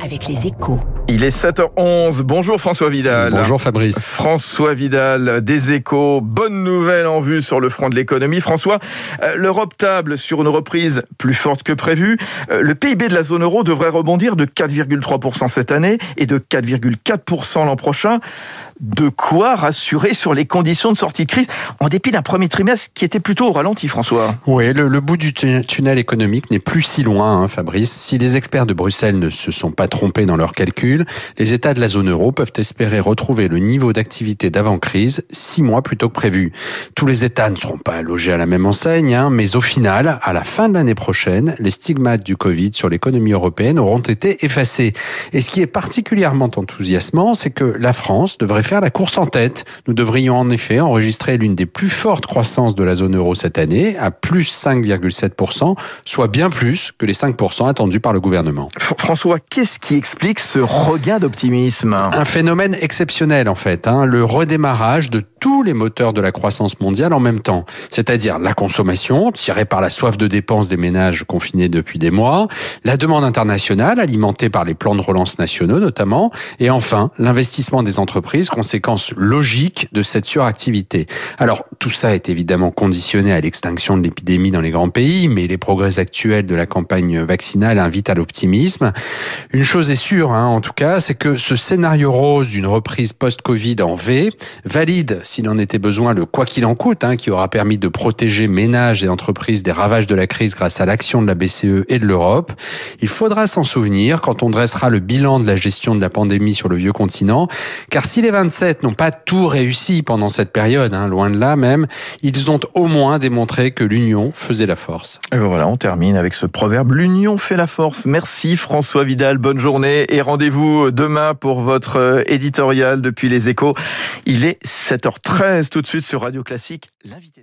Avec les échos. Il est 7h11. Bonjour François Vidal. Bonjour Fabrice. François Vidal des échos. Bonne nouvelle en vue sur le front de l'économie. François, euh, l'Europe table sur une reprise plus forte que prévu. Euh, le PIB de la zone euro devrait rebondir de 4,3% cette année et de 4,4% l'an prochain de quoi rassurer sur les conditions de sortie de crise, en dépit d'un premier trimestre qui était plutôt au ralenti, François. Oui, le, bout du tunnel économique n'est plus si loin, hein, Fabrice. Si les experts de Bruxelles ne se sont pas trompés dans leurs calculs, les États de la zone euro peuvent espérer retrouver le niveau d'activité d'avant-crise six mois plus tôt que prévu. Tous les États ne seront pas logés à la même enseigne, hein, mais au final, à la fin de l'année prochaine, les stigmates du Covid sur l'économie européenne auront été effacés. Et ce qui est particulièrement enthousiasmant, c'est que la France devrait faire la course en tête. Nous devrions en effet enregistrer l'une des plus fortes croissances de la zone euro cette année, à plus 5,7%, soit bien plus que les 5% attendus par le gouvernement. François, qu'est-ce qui explique ce Un phénomène exceptionnel en fait, hein, le redémarrage de tous les moteurs de la croissance mondiale en même temps, c'est-à-dire la consommation tirée par la soif de dépenses des ménages confinés depuis des mois, la demande internationale alimentée par les plans de relance nationaux notamment, et enfin l'investissement des entreprises conséquence logique de cette suractivité. Alors, tout ça est évidemment conditionné à l'extinction de l'épidémie dans les grands pays, mais les progrès actuels de la campagne vaccinale invitent à l'optimisme. Une chose est sûre, hein, en tout cas, c'est que ce scénario rose d'une reprise post-Covid en V valide, s'il en était besoin, le quoi qu'il en coûte, hein, qui aura permis de protéger ménages et entreprises des ravages de la crise grâce à l'action de la BCE et de l'Europe. Il faudra s'en souvenir quand on dressera le bilan de la gestion de la pandémie sur le vieux continent, car si les 27 n'ont pas tout réussi pendant cette période, hein, loin de là même. Ils ont au moins démontré que l'union faisait la force. Et voilà, on termine avec ce proverbe l'union fait la force. Merci François Vidal, bonne journée et rendez-vous demain pour votre euh, éditorial depuis les échos. Il est 7h13 tout de suite sur Radio Classique, l'invité